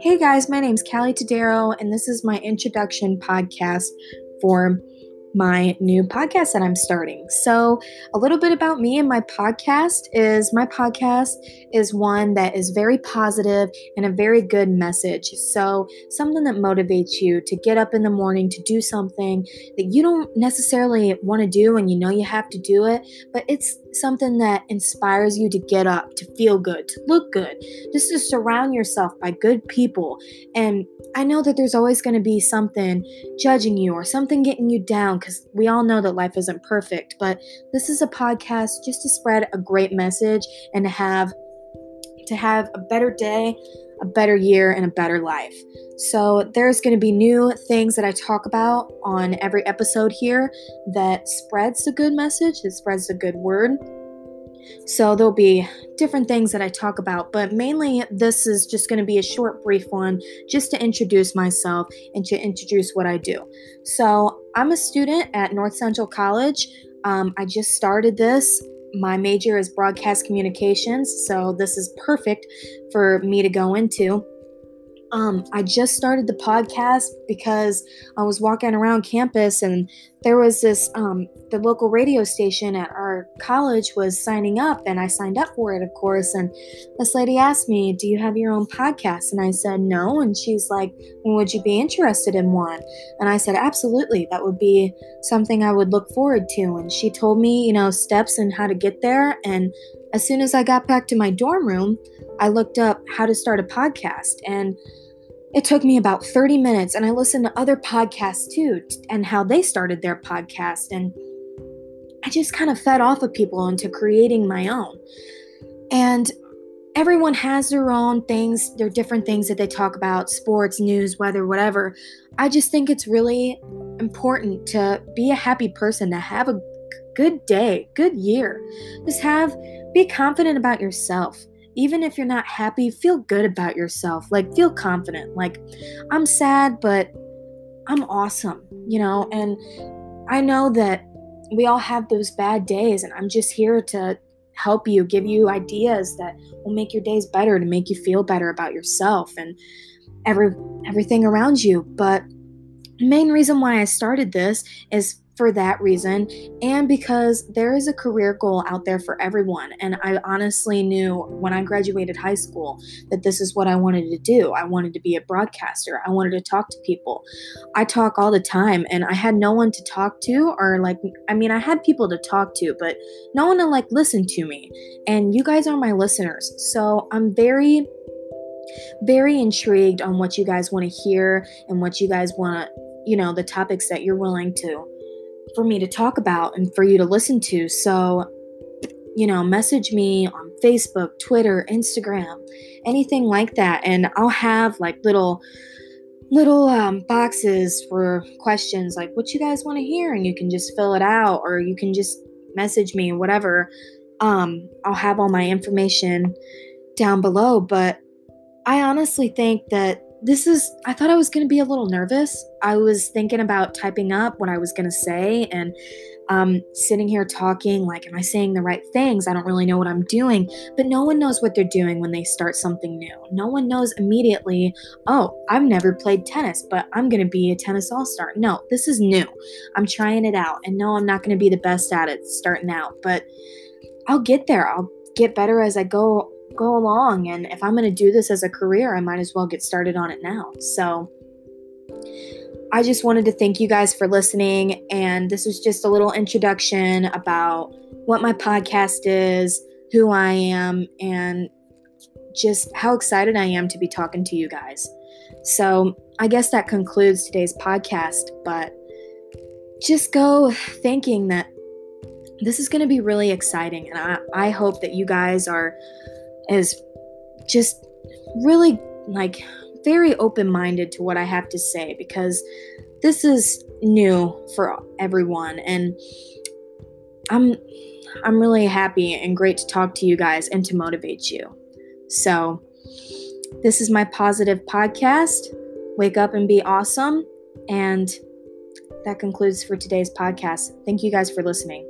Hey guys, my name's Callie Tadero, and this is my introduction podcast for my new podcast that I'm starting. So, a little bit about me and my podcast is my podcast is one that is very positive and a very good message. So, something that motivates you to get up in the morning to do something that you don't necessarily want to do and you know you have to do it, but it's something that inspires you to get up, to feel good, to look good, just to surround yourself by good people. And I know that there's always going to be something judging you or something getting you down because we all know that life isn't perfect. But this is a podcast just to spread a great message and to have to have a better day, a better year, and a better life. So, there's going to be new things that I talk about on every episode here that spreads the good message, that spreads the good word. So, there'll be different things that I talk about, but mainly this is just going to be a short, brief one just to introduce myself and to introduce what I do. So, I'm a student at North Central College. Um, I just started this my major is broadcast communications, so this is perfect for me to go into. Um, I just started the podcast because I was walking around campus and there was this um, the local radio station at our college was signing up and I signed up for it of course. And this lady asked me do you have your own podcast? And I said no. And she's like well, would you be interested in one? And I said absolutely. That would be something I would look forward to. And she told me you know steps and how to get there. And as soon as I got back to my dorm room I looked up how to start a podcast and it took me about 30 minutes, and I listened to other podcasts too, and how they started their podcast. And I just kind of fed off of people into creating my own. And everyone has their own things, their different things that they talk about sports, news, weather, whatever. I just think it's really important to be a happy person, to have a good day, good year. Just have, be confident about yourself even if you're not happy, feel good about yourself. Like, feel confident. Like, I'm sad, but I'm awesome, you know? And I know that we all have those bad days, and I'm just here to help you, give you ideas that will make your days better, to make you feel better about yourself and every everything around you. But the main reason why I started this is for that reason and because there is a career goal out there for everyone. And I honestly knew when I graduated high school that this is what I wanted to do. I wanted to be a broadcaster, I wanted to talk to people. I talk all the time and I had no one to talk to, or like, I mean, I had people to talk to, but no one to like listen to me. And you guys are my listeners. So I'm very very intrigued on what you guys want to hear and what you guys want to you know the topics that you're willing to for me to talk about and for you to listen to. So, you know, message me on Facebook, Twitter, Instagram, anything like that. And I'll have like little little um, boxes for questions like what you guys want to hear and you can just fill it out or you can just message me whatever um, i'll have all my information down below but i honestly think that this is i thought i was going to be a little nervous. I was thinking about typing up what i was going to say and um, sitting here talking like am i saying the right things? I don't really know what i'm doing. But no one knows what they're doing when they start something new. No one knows immediately oh i've never played tennis but i'm going to be a tennis all-star. No this is new. I'm trying it out. And no i'm not going to be the best at it starting out but i'll get there. I'll get better as i go go along. And if I'm going to do this as a career, I might as well get started on it now. So I just wanted to thank you guys for listening. And this was just a little introduction about what my podcast is, who I am, and just how excited I am to be talking to you guys. So I guess that concludes today's podcast, but just go thinking that this is going to be really exciting. And I, I hope that you guys are is just really like very open minded to what I have to say because this is new for everyone and I'm I'm really happy and great to talk to you guys and to motivate you. So, this is my positive podcast. Wake up and be awesome. And that concludes for today's podcast. Thank you guys for listening.